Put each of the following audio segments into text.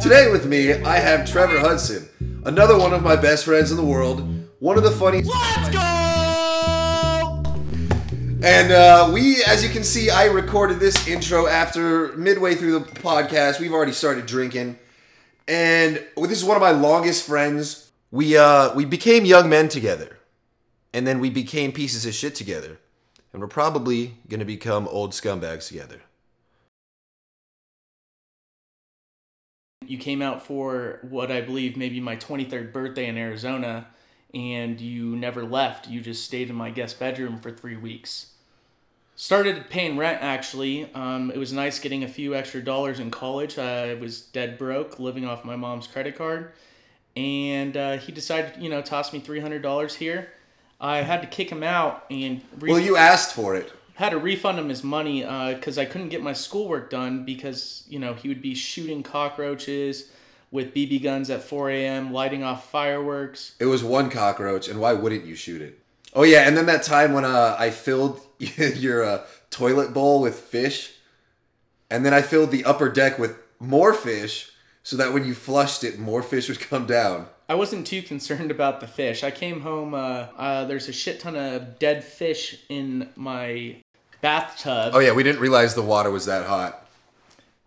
Today with me, I have Trevor Hudson, another one of my best friends in the world, one of the funniest. Let's go! And uh, we, as you can see, I recorded this intro after midway through the podcast. We've already started drinking, and this is one of my longest friends. We uh, we became young men together, and then we became pieces of shit together, and we're probably gonna become old scumbags together. You came out for what I believe maybe my 23rd birthday in Arizona, and you never left. You just stayed in my guest bedroom for three weeks. Started paying rent actually. Um, it was nice getting a few extra dollars in college. I was dead broke, living off my mom's credit card, and uh, he decided, you know, toss me three hundred dollars here. I had to kick him out and re- Well, you asked for it. had to refund him his money because I couldn't get my schoolwork done because you know he would be shooting cockroaches with BB guns at 4 a.m., lighting off fireworks. It was one cockroach, and why wouldn't you shoot it? Oh yeah, and then that time when uh, I filled your uh, toilet bowl with fish, and then I filled the upper deck with more fish, so that when you flushed it, more fish would come down. I wasn't too concerned about the fish. I came home. Uh, uh, there's a shit ton of dead fish in my bathtub. Oh yeah, we didn't realize the water was that hot.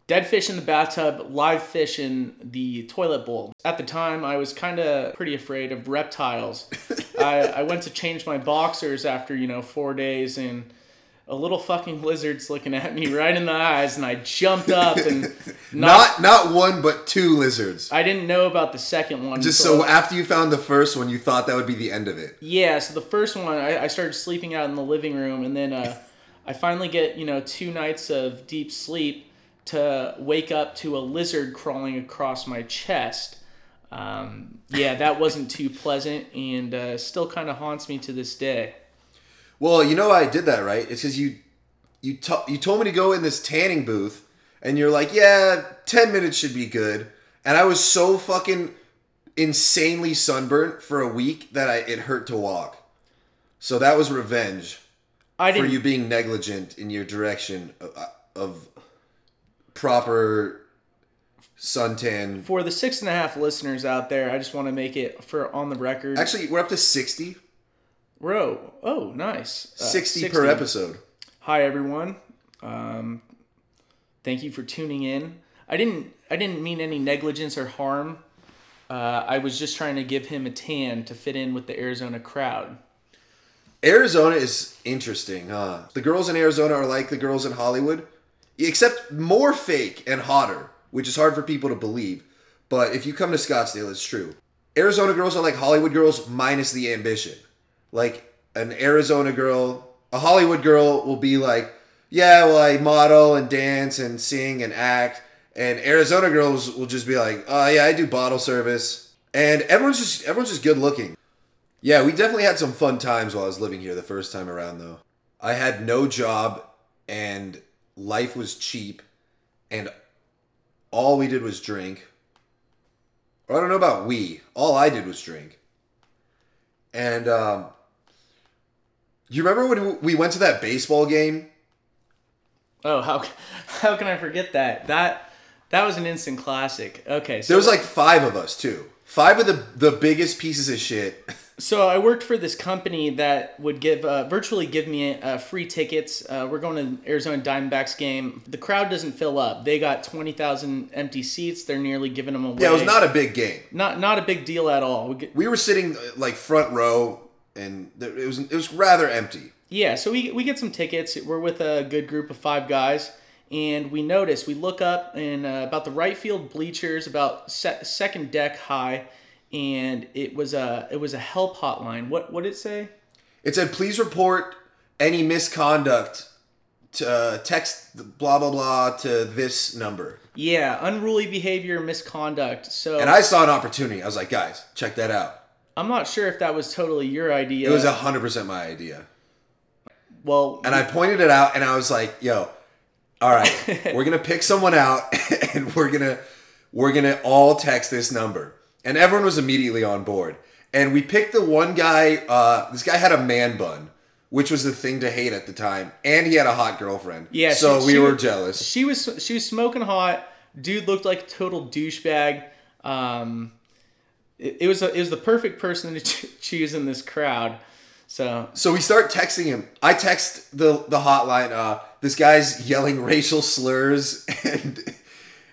dead fish in the bathtub, live fish in the toilet bowl. At the time, I was kind of pretty afraid of reptiles. I, I went to change my boxers after, you know, four days, and a little fucking lizard's looking at me right in the eyes, and I jumped up and Not not one, but two lizards. I didn't know about the second one. Just so after you found the first one, you thought that would be the end of it. Yeah, so the first one, I, I started sleeping out in the living room, and then uh, I finally get, you know, two nights of deep sleep to wake up to a lizard crawling across my chest. Um, yeah, that wasn't too pleasant, and uh, still kind of haunts me to this day. Well, you know I did that right. It's because you you to- you told me to go in this tanning booth, and you're like, yeah, ten minutes should be good. And I was so fucking insanely sunburnt for a week that I it hurt to walk. So that was revenge I for didn't. you being negligent in your direction of, of proper suntan. For the six and a half listeners out there, I just want to make it for on the record. Actually, we're up to 60, Ro, oh, nice. Uh, 60 per episode. Hi everyone. Um, thank you for tuning in. I didn't I didn't mean any negligence or harm. Uh, I was just trying to give him a tan to fit in with the Arizona crowd. Arizona is interesting, huh? The girls in Arizona are like the girls in Hollywood, except more fake and hotter, which is hard for people to believe. But if you come to Scottsdale, it's true. Arizona girls are like Hollywood girls minus the ambition. Like an Arizona girl, a Hollywood girl will be like, yeah, well, I model and dance and sing and act. And Arizona girls will just be like, oh, yeah, I do bottle service. And everyone's just everyone's just good looking. Yeah, we definitely had some fun times while I was living here the first time around, though. I had no job and life was cheap, and all we did was drink. Or I don't know about we. All I did was drink. And um, you remember when we went to that baseball game? Oh, how how can I forget that? That that was an instant classic. Okay, so There was like five of us too. Five of the the biggest pieces of shit. So I worked for this company that would give uh, virtually give me uh, free tickets. Uh, we're going to Arizona Diamondbacks game. The crowd doesn't fill up. They got twenty thousand empty seats. They're nearly giving them away. Yeah, it was not a big game. not not a big deal at all. We get, We were sitting like front row, and there- it was it was rather empty. yeah, so we we get some tickets. We're with a good group of five guys, and we notice we look up and uh, about the right field bleachers, about se- second deck high, and it was a it was a help hotline. What what did it say? It said, "Please report any misconduct to uh, text blah blah blah to this number." Yeah, unruly behavior, misconduct. So And I saw an opportunity. I was like, "Guys, check that out." I'm not sure if that was totally your idea. It was hundred percent my idea, well, and I pointed it out, and I was like, "Yo, all right, we're gonna pick someone out, and we're gonna we're gonna all text this number." And everyone was immediately on board. and we picked the one guy. Uh, this guy had a man bun, which was the thing to hate at the time, and he had a hot girlfriend. Yeah, so she- we she were was- jealous. She was she was smoking hot. Dude looked like a total douchebag. Um, it, it was a, it was the perfect person to ch- choose in this crowd. So So we start texting him. I text the the hotline. Uh, this guy's yelling racial slurs, and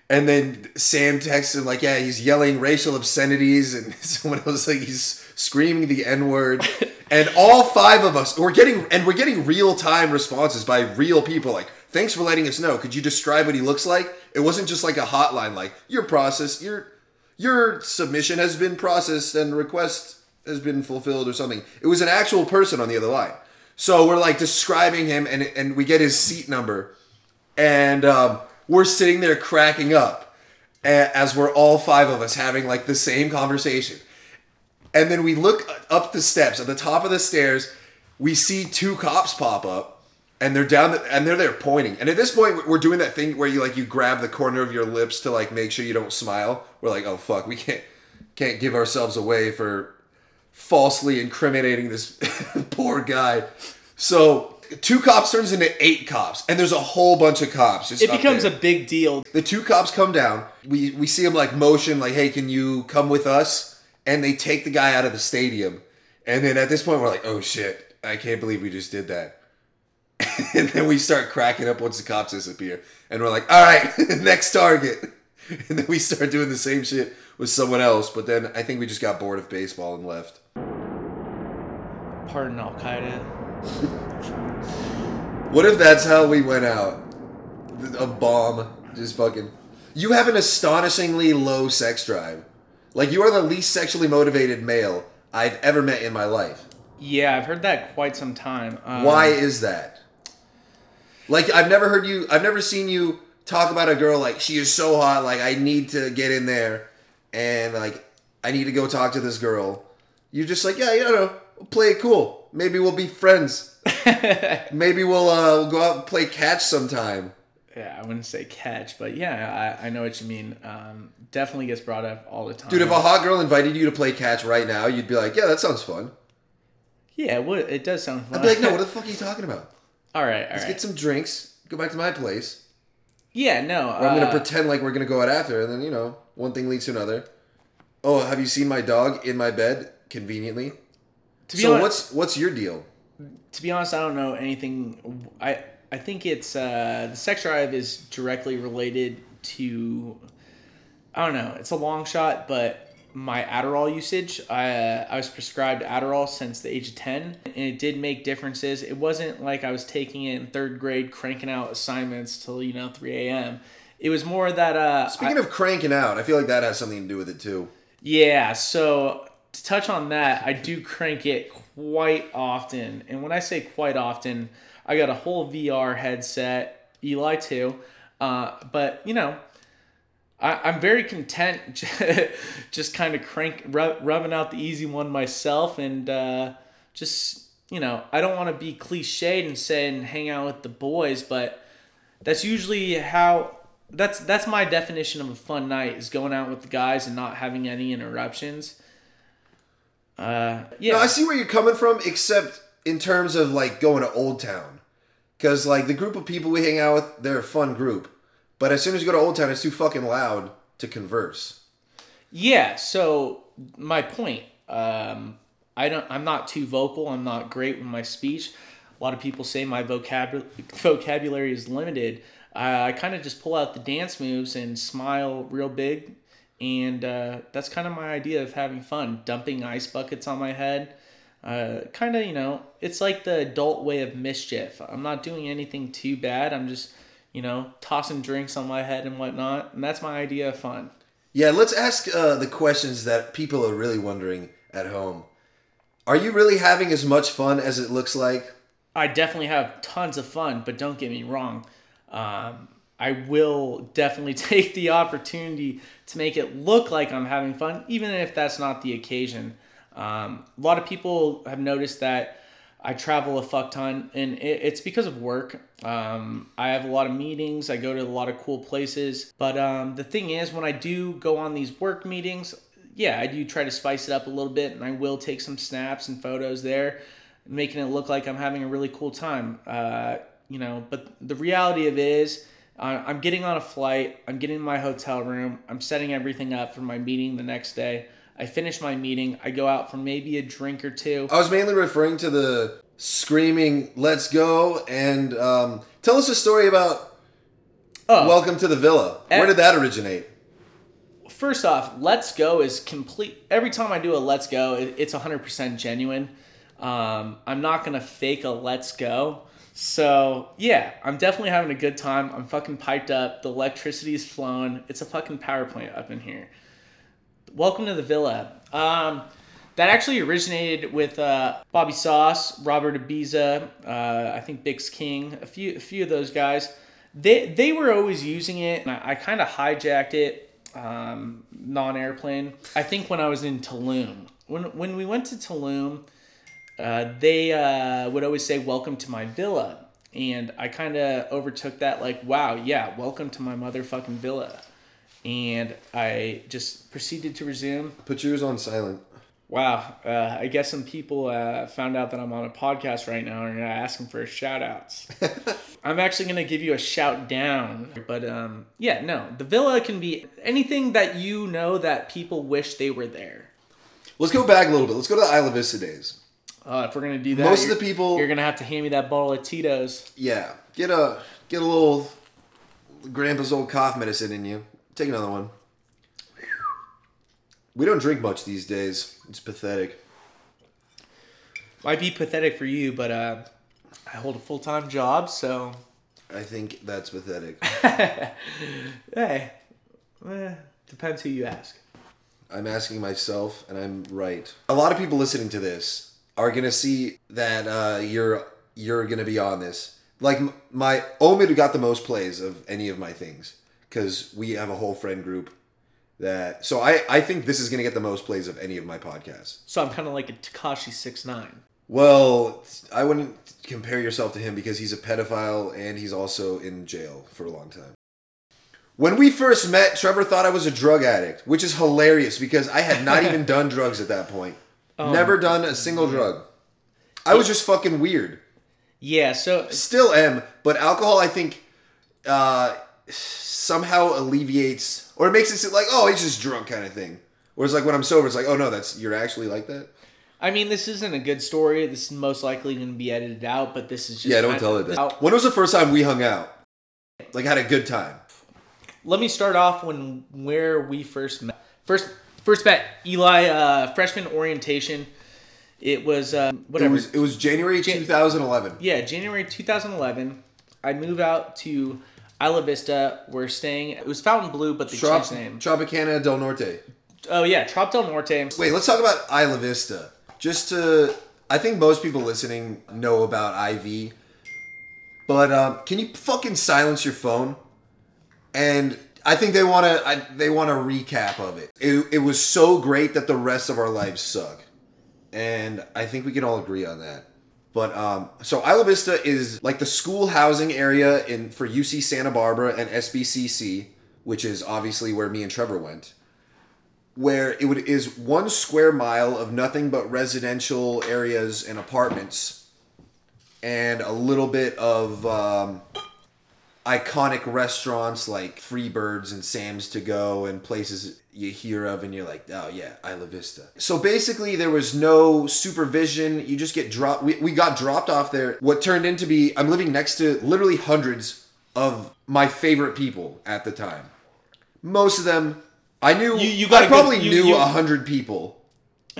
and then Sam texts him like, yeah, he's yelling racial obscenities, and someone else like he's screaming the n word, and all five of us we're getting and we're getting real time responses by real people like. Thanks for letting us know. Could you describe what he looks like? It wasn't just like a hotline, like your process, your your submission has been processed and request has been fulfilled or something. It was an actual person on the other line. So we're like describing him and and we get his seat number and um, we're sitting there cracking up as we're all five of us having like the same conversation. And then we look up the steps at the top of the stairs. We see two cops pop up, and they're down the, and they're there pointing. And at this point, we're doing that thing where you like you grab the corner of your lips to like make sure you don't smile. We're like, oh fuck, we can't can't give ourselves away for falsely incriminating this poor guy. So two cops turns into eight cops, and there's a whole bunch of cops. It becomes a big deal. The two cops come down. We we see him like motion, like, "Hey, can you come with us?" And they take the guy out of the stadium. And then at this point, we're like, "Oh shit! I can't believe we just did that." and then we start cracking up once the cops disappear, and we're like, "All right, next target." And then we start doing the same shit with someone else. But then I think we just got bored of baseball and left. Pardon Al Qaeda. What if that's how we went out? A bomb, just fucking. You have an astonishingly low sex drive. Like you are the least sexually motivated male I've ever met in my life. Yeah, I've heard that quite some time. Um, Why is that? Like I've never heard you. I've never seen you talk about a girl like she is so hot. Like I need to get in there, and like I need to go talk to this girl. You're just like, yeah, you know, play it cool. Maybe we'll be friends. Maybe we'll uh, we'll go out and play catch sometime. Yeah, I wouldn't say catch, but yeah, I, I know what you mean. Um, definitely gets brought up all the time. Dude, if a hot girl invited you to play catch right now, you'd be like, yeah, that sounds fun. yeah, it, would, it does sound fun. I'd be like, no, what the fuck are you talking about? All right, all Let's right. get some drinks, go back to my place. yeah, no. Or I'm uh, gonna pretend like we're gonna go out after, and then you know, one thing leads to another. Oh, have you seen my dog in my bed conveniently? to be So honest, what's what's your deal? to be honest, I don't know anything. I I think it's uh, the sex drive is directly related to. I don't know. It's a long shot, but my Adderall usage. I uh, I was prescribed Adderall since the age of ten, and it did make differences. It wasn't like I was taking it in third grade, cranking out assignments till you know three a.m. It was more that uh, Speaking of cranking out, I feel like that has something to do with it too. Yeah, so to touch on that, I do crank it quite often. And when I say quite often, I got a whole VR headset, Eli too. Uh, but, you know, I, I'm very content just kind of crank, rub, rubbing out the easy one myself. And uh, just, you know, I don't want to be cliched and saying hang out with the boys, but that's usually how that's that's my definition of a fun night is going out with the guys and not having any interruptions. Uh, yeah, No, I see where you're coming from, except in terms of like going to Old Town, because like the group of people we hang out with, they're a fun group. But as soon as you go to Old Town, it's too fucking loud to converse. yeah. So my point, um, I don't. I'm not too vocal. I'm not great with my speech. A lot of people say my vocabulary vocabulary is limited. Uh, I kind of just pull out the dance moves and smile real big, and uh, that's kind of my idea of having fun. Dumping ice buckets on my head. Uh, kind of, you know, it's like the adult way of mischief. I'm not doing anything too bad. I'm just, you know, tossing drinks on my head and whatnot, and that's my idea of fun. Yeah, let's ask uh, the questions that people are really wondering at home. Are you really having as much fun as it looks like? I definitely have tons of fun, but don't get me wrong. Um, I will definitely take the opportunity to make it look like I'm having fun, even if that's not the occasion. Um, a lot of people have noticed that I travel a fuck ton, and it, it's because of work. Um, I have a lot of meetings, I go to a lot of cool places. But um, the thing is, when I do go on these work meetings, yeah, I do try to spice it up a little bit, and I will take some snaps and photos there, making it look like I'm having a really cool time. Uh, you know, but the reality of it is, uh, I'm getting on a flight. I'm getting in my hotel room. I'm setting everything up for my meeting the next day. I finish my meeting. I go out for maybe a drink or two. I was mainly referring to the screaming "Let's go!" and um, tell us a story about Oh, Welcome to the Villa. Where Eh. did that originate? first off, let's go is complete. Every time I do a let's go, it, it's 100% genuine. Um, I'm not going to fake a let's go. So, yeah, I'm definitely having a good time. I'm fucking piped up. The electricity's flowing. It's a fucking power plant up in here. Welcome to the villa. Um, that actually originated with uh, Bobby Sauce, Robert Ibiza, uh, I think Bix King, a few, a few of those guys. They they were always using it, and I, I kind of hijacked it, um, non-airplane. I think when I was in Tulum, when when we went to Tulum, uh, they uh, would always say "Welcome to my villa," and I kind of overtook that like, "Wow, yeah, welcome to my motherfucking villa," and I just proceeded to resume. Put yours on silent. Wow, uh, I guess some people uh, found out that I'm on a podcast right now and are asking for shout outs. I'm actually going to give you a shout down. But um, yeah, no, the villa can be anything that you know that people wish they were there. Let's go back a little bit. Let's go to the Isla Vista days. Uh, if we're going to do that, Most of the people- You're going to have to hand me that bottle of Tito's. Yeah, get a get a little grandpa's old cough medicine in you. Take another one. We don't drink much these days. It's pathetic. Might be pathetic for you, but uh, I hold a full time job, so I think that's pathetic. hey, eh, depends who you ask. I'm asking myself, and I'm right. A lot of people listening to this are gonna see that uh, you're you're gonna be on this. Like m- my Omid got the most plays of any of my things because we have a whole friend group that. So I I think this is gonna get the most plays of any of my podcasts. So I'm kind of like a Tekashi six nine. Well, I wouldn't compare yourself to him because he's a pedophile and he's also in jail for a long time. When we first met, Trevor thought I was a drug addict, which is hilarious because I had not even done drugs at that point. Never done a single drug. I was just fucking weird. Yeah, so Still am, but alcohol, I think, uh, somehow alleviates or it makes it seem like, oh, he's just drunk kind of thing. Whereas, like when I'm sober, it's like, oh no, that's you're actually like that. I mean, this isn't a good story. This is most likely going to be edited out, but this is just Yeah, don't tell it that. When was the first time we hung out? Like, had a good time. Let me start off when where we first met. First, first met Eli uh, freshman orientation. It was uh, It whatever. was it was January 2011. yeah, January 2011. I move out to Isla Vista. We're staying. It was Fontainebleau, but they Trop- changed the name. Tropicana del Norte. Oh yeah, Trop del Norte. Wait, let's talk about Isla Vista. Just to, I think most people listening know about IV, but um, can you fucking silence your phone? And I think they want to, they want a recap of it. it. It was so great that the rest of our lives suck, and I think we can all agree on that. But um, so Isla Vista is like the school housing area in for UC Santa Barbara and SBCC, which is obviously where me and Trevor went where it would is one square mile of nothing but residential areas and apartments, and a little bit of um, iconic restaurants like Freebirds and Sam's to Go and places you hear of, and you're like, oh yeah, Isla Vista. So basically, there was no supervision. You just get dropped. We, we got dropped off there. What turned into be I'm living next to literally hundreds of my favorite people at the time. Most of them. I knew. You- you got I a good- probably you- knew a hundred people.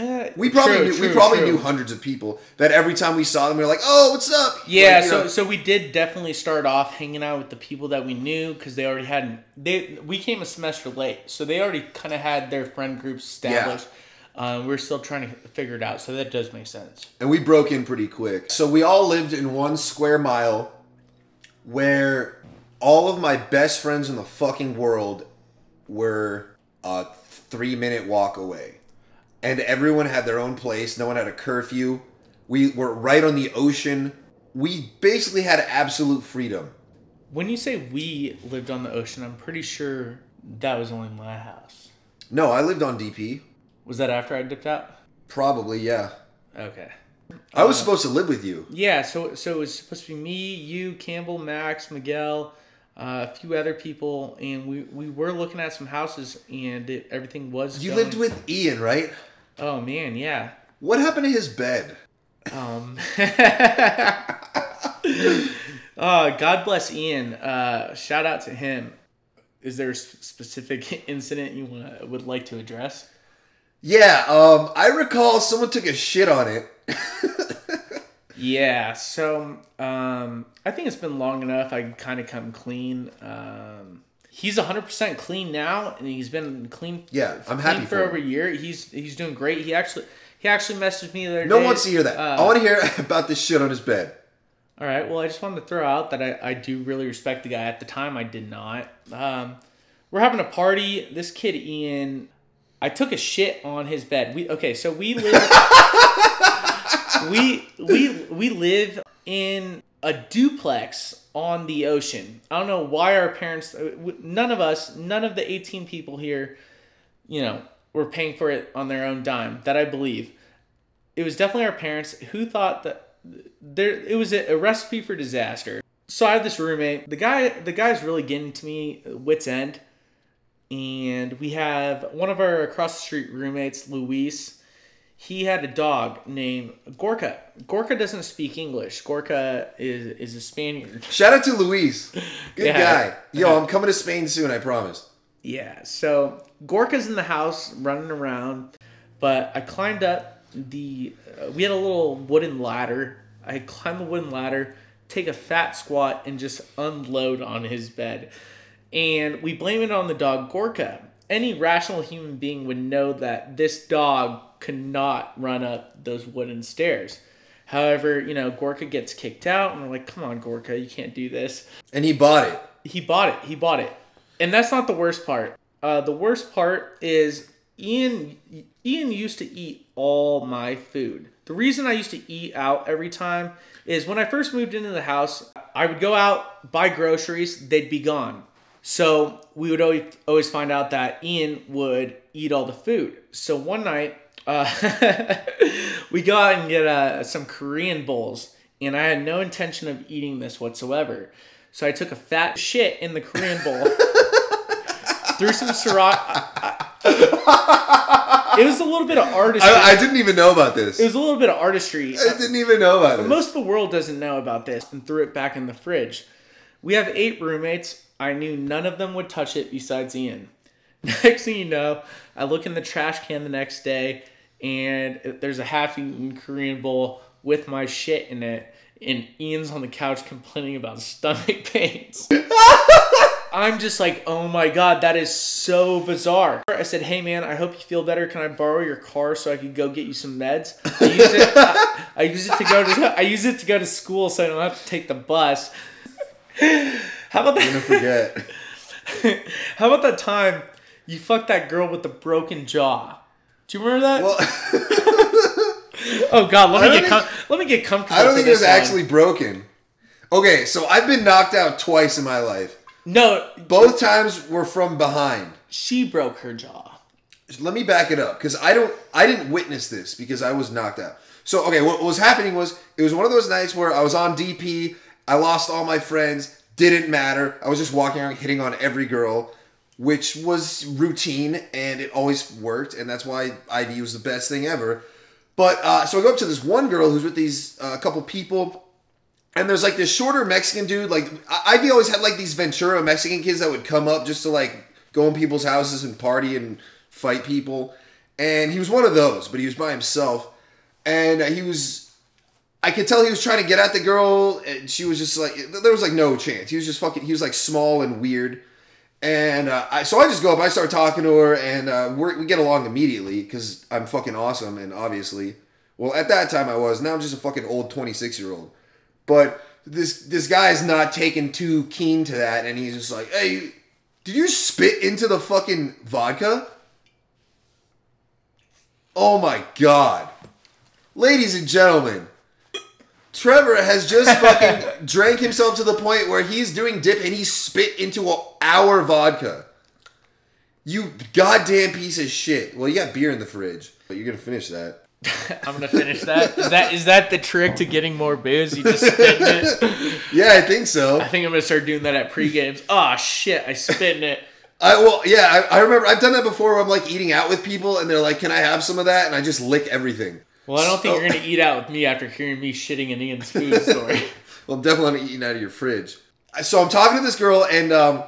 Eh, We probably true, knew. we probably true. knew hundreds of people that every time we saw them, we were like, "Oh, what's up?" Yeah, Like, so know, so we did definitely start off hanging out with the people that we knew because they already had they we came a semester late, so they already kind of had their friend groups established. Uh, we're still trying to figure it out, so that does make sense. and we broke in pretty quick. So we all lived in one square mile, where all of my best friends in the fucking world were a three minute walk away, and everyone had their own place. No one had a curfew. We were right on the ocean. We basically had absolute freedom. When you say we lived on the ocean, I'm pretty sure that was only my house. No, I lived on DP. Was that after I dipped out? Probably, yeah. Okay. I was supposed to live with you. Yeah, so so it was supposed to be me, you, Campbell, Max, Miguel, uh, a few other people, and we, we were looking at some houses, and it, everything was. You going- lived with Ian, right? Oh man, yeah. What happened to his bed? Um. uh, God bless Ian. Uh, shout out to him. Is there a specific incident you wanna, would like to address? Yeah, um, I recall someone took a shit on it. Yeah, so um, I think it's been long enough. I can kind of come clean. Um, he's 100% clean now, and he's been clean. Yeah, I'm clean happy for for over a year. He's he's doing great. He actually he actually messaged me the other No day. one wants to hear that. Uh, I want to hear about this shit on his bed. All right. Well, I just wanted to throw out that I, I do really respect the guy. At the time, I did not. Um, we're having a party. This kid Ian, I took a shit on his bed. We okay. So we live. we we we live in a duplex on the ocean. I don't know why our parents. uh, None of us. None of the eighteen people here. You know, were paying for it on their own dime. That I believe. It was definitely our parents who thought that there it was a, a recipe for disaster. So I have this roommate. The guy the guy's really getting to me uh, wits end. And we have one of our across the street roommates, Luis. He had a dog named Gorka. Gorka doesn't speak English. Gorka is is a Spaniard. Shout out to Luis. Good Yeah. guy. Yo, I'm coming to Spain soon, I promise. Yeah, so Gorka's in the house running around, but I climbed up the. Uh, we had a little wooden ladder. I climbed the wooden ladder, take a fat squat, and just unload on his bed. And we blame it on the dog Gorka. Any rational human being would know that this dog could not run up those wooden stairs. However, you know, Gorka gets kicked out, and we're like, come on, Gorka, you can't do this And he bought it. he bought it. He bought it, and that's not the worst part. Uh, the worst part is Ian. Ian used to eat all my food. The reason I used to eat out every time is when I first moved into the house, I would go out buy groceries. They'd be gone. So we would always always find out that Ian would eat all the food. So one night, uh, we go out and get uh, some Korean bowls, and I had no intention of eating this whatsoever. So I took a fat shit in the Korean bowl, threw some sriracha. It was a little bit of artistry. I, I didn't even know about this. it was a little bit of artistry. I didn't even know about it. Most of the world doesn't know about this and threw it back in the fridge. We have eight roommates. I knew none of them would touch it besides Ian. Next thing you know, I look in the trash can the next day and there's a half eaten Korean bowl with my shit in it. And Ian's on the couch complaining about stomach pains. I'm just like, oh my god, that is so bizarre. I said, hey man, I hope you feel better. Can I borrow your car so I could go get you some meds? I use it. I, I use it to go to. I use it to go to school so I don't have to take the bus. How about that? I'm gonna forget. How about that time you fucked that girl with the broken jaw? Do you remember that? Well, oh god, let me get com- let me get comfortable. I don't think it was actually broken. Okay, so I've been knocked out twice in my life. no. Both times were from behind. She broke her jaw. let me back it up because I don't I didn't witness this because I was knocked out. So okay, what was happening was it was one of those nights where I was on DP, I lost all my friends, didn't matter. I was just walking around hitting on every girl, which was routine and it always worked, and that's why IV was the best thing ever. But uh, so I go up to this one girl who's with these uh, couple people, and there's like this shorter Mexican dude. Like IV always had like these Ventura Mexican kids that would come up just to like go in people's houses and party and fight people. And he was one of those, but he was by himself, and he was. I could tell he was trying to get at the girl, and she was just like there was like no chance. He was just fucking. He was like small and weird. And uh, I, so I just go up, I start talking to her, and uh, we get along immediately because I'm fucking awesome, and obviously, well, at that time I was. Now I'm just a fucking old 26 year old. But this this guy's not taking too keen to that, and he's just like, "Hey, did you spit into the fucking vodka?" Oh my god, ladies and gentlemen, Trevor has just fucking drank himself to the point where he's doing dip and he spit into our vodka. You goddamn piece of shit. Well, you got beer in the fridge, but you're gonna finish that. I'm gonna finish that. Is that is that the trick to getting more booze? You just spit in it. Yeah, I think so. I think I'm gonna start doing that at pre games. Oh shit, I spit in it. I well, yeah, I, I remember I've done that before. Where I'm like eating out with people, and they're like, "Can I have some of that?" And I just lick everything. Well, I don't think So- you're gonna eat out with me after hearing me shitting in Ian's food story. Well, I'm definitely not eating out of your fridge. So I'm talking to this girl, and um,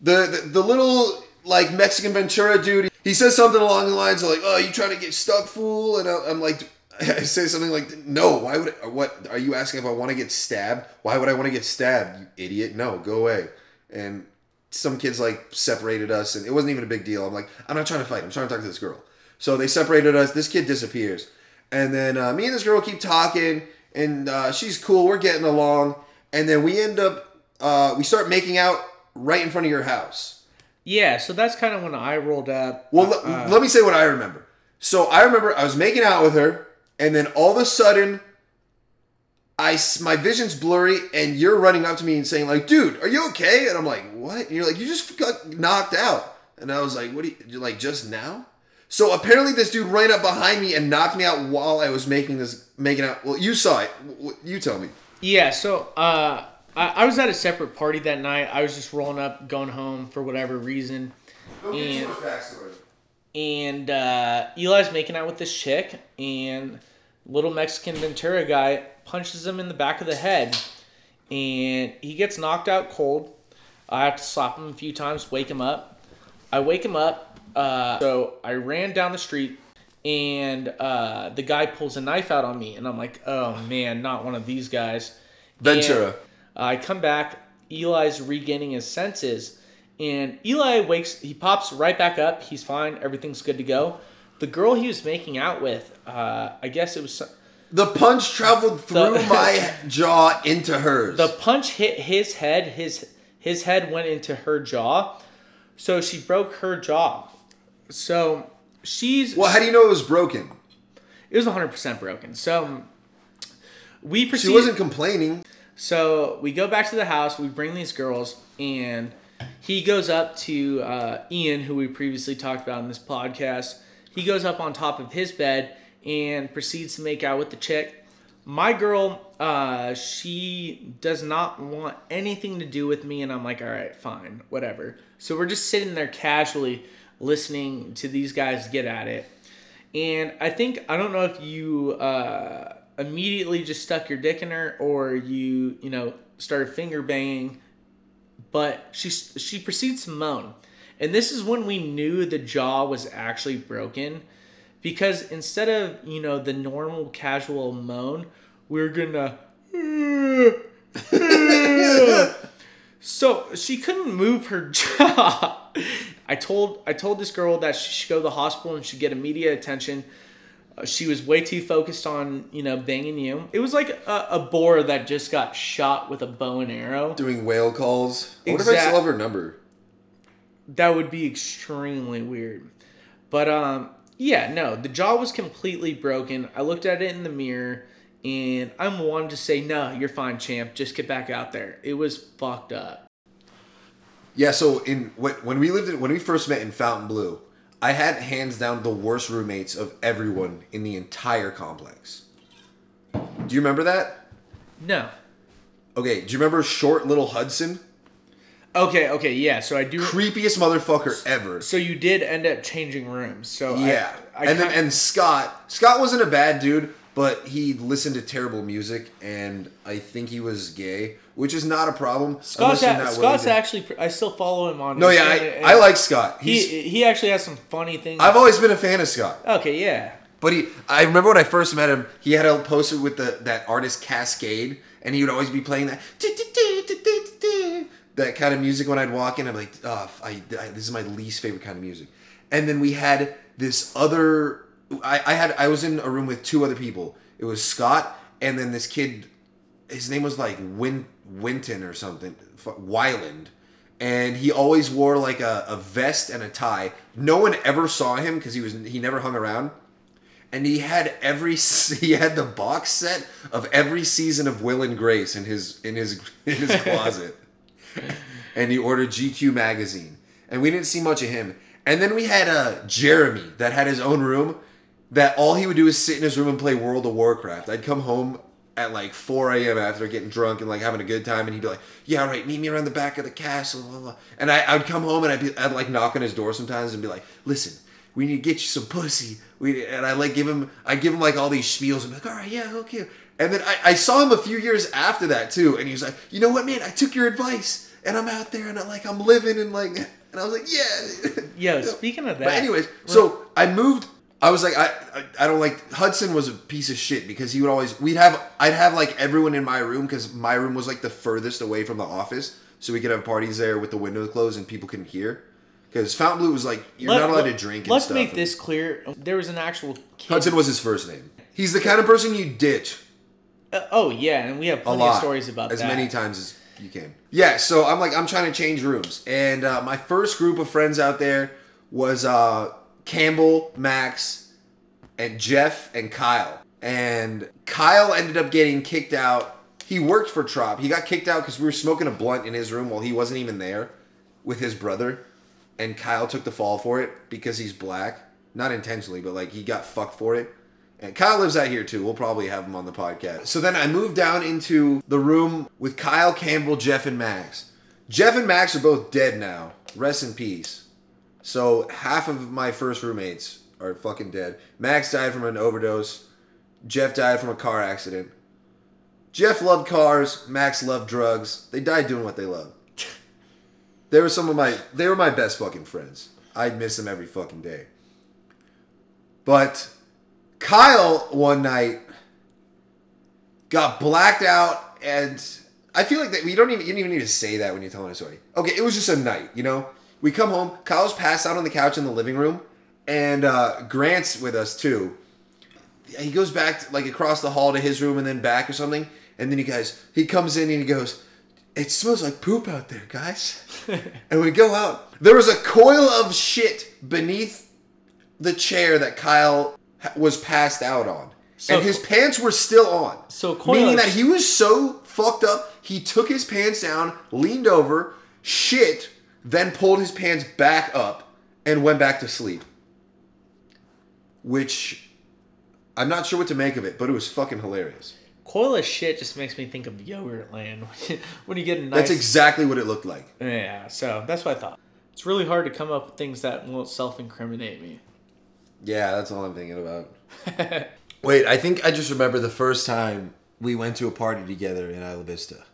the, the the little like Mexican Ventura dude, he says something along the lines of like, "Oh, you trying to get stuck, fool?" And I, I'm like, I say something like, "No, why would what are you asking if I want to get stabbed? Why would I want to get stabbed? You idiot! No, go away." And some kids like separated us, and it wasn't even a big deal. I'm like, I'm not trying to fight. I'm trying to talk to this girl. So they separated us. This kid disappears, and then uh, me and this girl keep talking, and uh, she's cool. We're getting along, and then we end up uh, we start making out right in front of your house. yeah, so that's kind of when I rolled up. Well, Uh, let me say what I remember. So I remember I was making out with her, and then all of a sudden, I my vision's blurry, and you're running up to me and saying like, "Dude, are you okay?" And I'm like, "What?" And you're like, "You just got knocked out," and I was like, "What? Do you, like just now?" So apparently, this dude ran up behind me and knocked me out while I was making this making out. Well, you saw it. You tell me. Yeah, so uh, I, I was at a separate party that night. I was just rolling up, going home for whatever reason. And- and uh, Eli's making out with this chick, and little Mexican Ventura guy punches him in the back of the head, and he gets knocked out cold. I have to slap him a few times, wake him up. I wake him up, uh, so I ran down the street, and uh, the guy pulls a knife out on me, and I'm like, oh man, not one of these guys. Ventura. And I come back. Eli's regaining his senses, and Eli wakes. He pops right back up. He's fine. Everything's good to go. The girl he was making out with, uh, I guess it was The punch traveled through The- my jaw into hers. the punch hit his head. His his head went into her jaw, so she broke her jaw. So she's well, how do you know it was broken? it was 100 percent broken. So we proceed. She wasn't complaining. So we go back to the house. We bring these girls, and he goes up to uh, Ian, who we previously talked about in this podcast. He goes up on top of his bed and proceeds to make out with the chick. My girl, uh, she does not want anything to do with me, and I'm like, all right, fine, whatever. So we're just sitting there casually listening to these guys get at it. And I think I don't know if you uh, immediately just stuck your dick in her or you you know started finger banging, but she she proceeds to moan, and this is when we knew the jaw was actually broken, because instead of you know the normal casual moan, we're gonna. So she couldn't move her jaw. I told I told this girl that she should go to the hospital and she should get immediate attention. Uh, she was way too focused on you know banging you. It was like a, a boar that just got shot with a bow and arrow. Doing whale calls. I wonder if I Exact- still have her number. That would be extremely weird. But um, yeah, no, the jaw was completely broken. I looked at it in the mirror, and I'm one to say, no, you're fine, champ. Just get back out there. It was fucked up. Yeah, so in when, when we lived in when we first met in Fontainebleau, I had hands down the worst roommates of everyone in the entire complex. Do you remember that? No. Okay, do you remember short little Hudson? Okay, okay, yeah. So I do. Creepiest motherfucker ever. So you did end up changing rooms. So Yeah. I, and then and Scott. Scott wasn't a bad dude, but he listened to terrible music and I think he was gay, which is not a problem. Scott's, a, Scott's actually. I still follow him on. No, yeah, I, and I like Scott. he he actually has some funny things. I've always been a fan of Scott. okay, yeah. But he, I remember when I first met him, he had a poster with the that artist Kaskade, and he would always be playing that that kind of music when I'd walk in. I'm like, oh, I, I, this is my least favorite kind of music. And then we had this other. I, I had I was in a room with two other people. It was Scott and then this kid. His name was like Win Winton or something, F- Wyland. And he always wore like a, a vest and a tie. No one ever saw him because he was he never hung around and he had every he had the box set of every season of Will and Grace in his in his in his closet. and he ordered GQ magazine. And we didn't see much of him. And then we had uh, Jeremy that had his own room. That all he would do is sit in his room and play World of Warcraft. I'd come home at like 4 a.m. after getting drunk and like having a good time, and he'd be like, "Yeah, right, meet me around the back of the castle." Blah, blah. And I, I would come home and I'd be, I'd like knock on his door sometimes and be like, "Listen, we need to get you some pussy." We and I like give him, I give him like all these spiels and be like, "All right, yeah, okay." And then I, I saw him a few years after that too, and he was like, "You know what, man? I took your advice, and I'm out there and I like I'm living and like." And I was like, "Yeah." Yo, speaking of that, But anyways, so I moved. I was like, I, I, I don't like Hudson was a piece of shit because he would always we'd have I'd have like everyone in my room because my room was like the furthest away from the office, so we could have parties there with the windows closed and people couldn't hear. Because Fontainebleau was like you're Let- not allowed to drink. And Let's stuff. make this clear. There was an actual kid. Hudson was his first name. He's the kind of person you ditch Uh, oh yeah, and we have a plenty lot, of stories about as that. many times as you can. Yeah, so I'm like I'm trying to change rooms, and uh, my first group of friends out there was uh, Campbell, Max, and Jeff and Kyle. And Kyle ended up getting kicked out. He worked for Trop. He got kicked out because we were smoking a blunt in his room while he wasn't even there with his brother. And Kyle took the fall for it because he's black. Not intentionally, but like he got fucked for it. And Kyle lives out here too. We'll probably have him on the podcast. So then I moved down into the room with Kyle, Campbell, Jeff, and Max. Jeff and Max are both dead now. Rest in peace. So half of my first roommates are fucking dead. Max died from an overdose. Jeff died from a car accident. Jeff loved cars. Max loved drugs. They died doing what they loved. They were some of my they were my best fucking friends. I'd miss them every fucking day. But Kyle one night got blacked out and I feel like that we don't even you don't even need to say that when you're telling a story. Okay, it was just a night, you know? We come home, Kyle's passed out on the couch in the living room, and uh, Grant's with us too. He goes back like across the hall to his room and then back or something, and then he guys he comes in and he goes, It smells like poop out there, guys. and we go out. There was a coil of shit beneath the chair that Kyle was passed out on. So- and his pants were still on. So coil meaning that he was so fucked up, he took his pants down, leaned over, shit, then pulled his pants back up and went back to sleep. Which I'm not sure what to make of it, but it was fucking hilarious. Coil of shit just makes me think of Yogurtland when you get a nice. That's exactly what it looked like. yeah, so that's what I thought. It's really hard to come up with things that won't self-incriminate me. Yeah, that's all I'm thinking about. Wait, I think I just remember the first time we went to a party together in Isla Vista.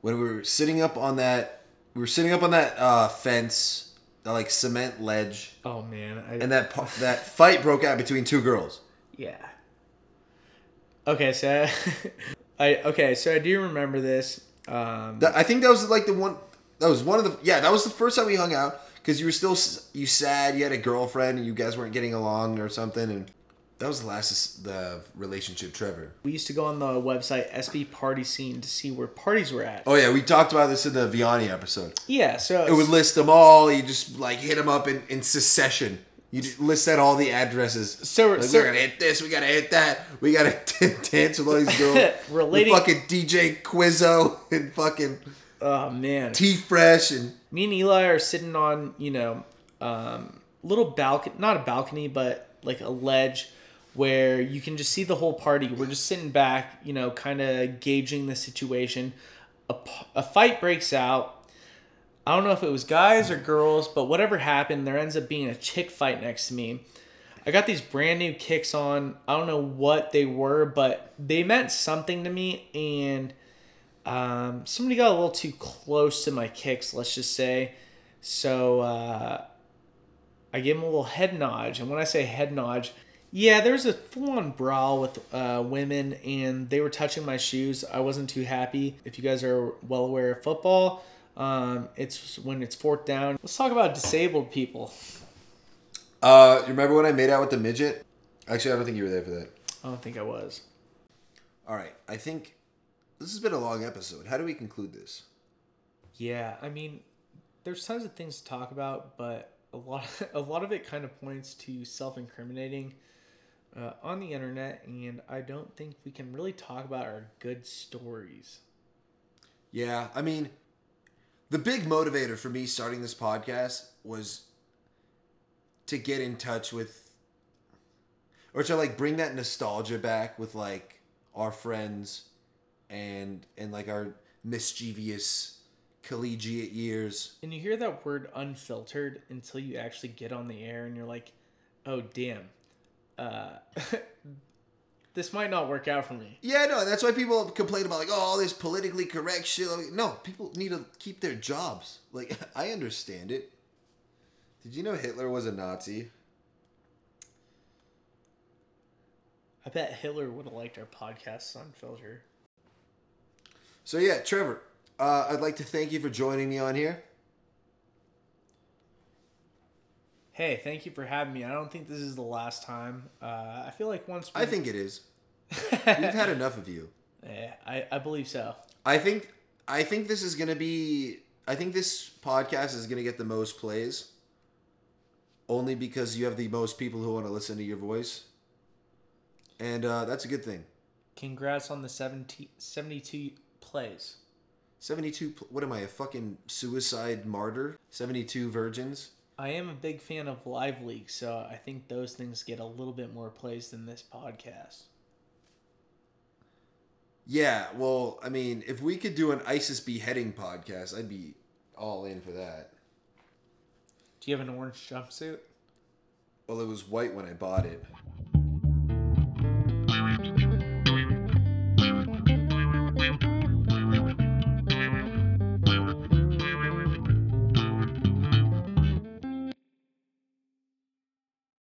When we were sitting up on that, we were sitting up on that uh, fence, that like cement ledge, Oh man, I, and that that fight broke out between two girls. yeah. Okay, so I okay, so I do remember this. Um, That, I think that was like the one. That was one of the. Yeah, that was the first time we hung out because you were still s- you sad. You had a girlfriend and you guys weren't getting along or something, and that was the last the relationship. Trevor. we used to go on the website SB Party Scene to see where parties were at. Oh yeah, we talked about this in the Vianney episode. Yeah, so It would list them all. You just like hit them up in, in succession. You list out all the addresses. So- like, so- we're gonna hit this. We gotta hit that. We gotta dance with all these girls. Relating- With fucking DJ Quizzo and fucking oh man, T Fresh and me and Eli are sitting on, you know, um, little balcony, not a balcony, but like a ledge where you can just see the whole party. We're just sitting back, you know, kind of gauging the situation. A, a fight breaks out. I don't know if it was guys or girls, but whatever happened, there ends up being a chick fight next to me. I got these brand new kicks on. I don't know what they were, but they meant something to me, and um, somebody got a little too close to my kicks, let's just say. So uh, I gave him a little head nod. And when I say head nod, yeah, there was a full on brawl with uh, women and they were touching my shoes. I wasn't too happy. If you guys are well aware of football, um, it's when it's fourth down. Let's talk about disabled people. Uh, you remember when I made out with the midget? Actually, I don't think you were there for that. I don't think I was. All right, I think this has been a long episode. How do we conclude this? Yeah, I mean, there's tons of things to talk about, but a lot, a lot of it kind of points to self-incriminating uh, on the internet, and I don't think we can really talk about our good stories. Yeah, I mean, the big motivator for me starting this podcast was to get in touch with or to like bring that nostalgia back with like our friends and and like our mischievous collegiate years. And you hear that word unfiltered until you actually get on the air and you're like, oh, damn. Uh, this might not work out for me. Yeah, no, that's why people complain about like, oh, all this politically correct shit. Like, no, people need to keep their jobs. Like, I understand it. Did you know Hitler was a Nazi? I bet Hitler would have liked our podcast unfiltered. So yeah, Trevor, uh, I'd like to thank you for joining me on here. Hey, thank you for having me. I don't think this is the last time. Uh, I feel like once we, I think it is. We've had enough of you. Yeah, I, I believe so. I think I think this is gonna be. I think this podcast is gonna get the most plays. Only because you have the most people who want to listen to your voice, and uh, that's a good thing. Congrats on the 70, 72 plays. 72 what am i a fucking suicide martyr 72 virgins I am a big fan of LiveLeaks, so I think those things get a little bit more plays than this podcast. yeah well i mean if we could do an isis beheading podcast i'd be all in for that Do you have an orange jumpsuit? well it was white when i bought it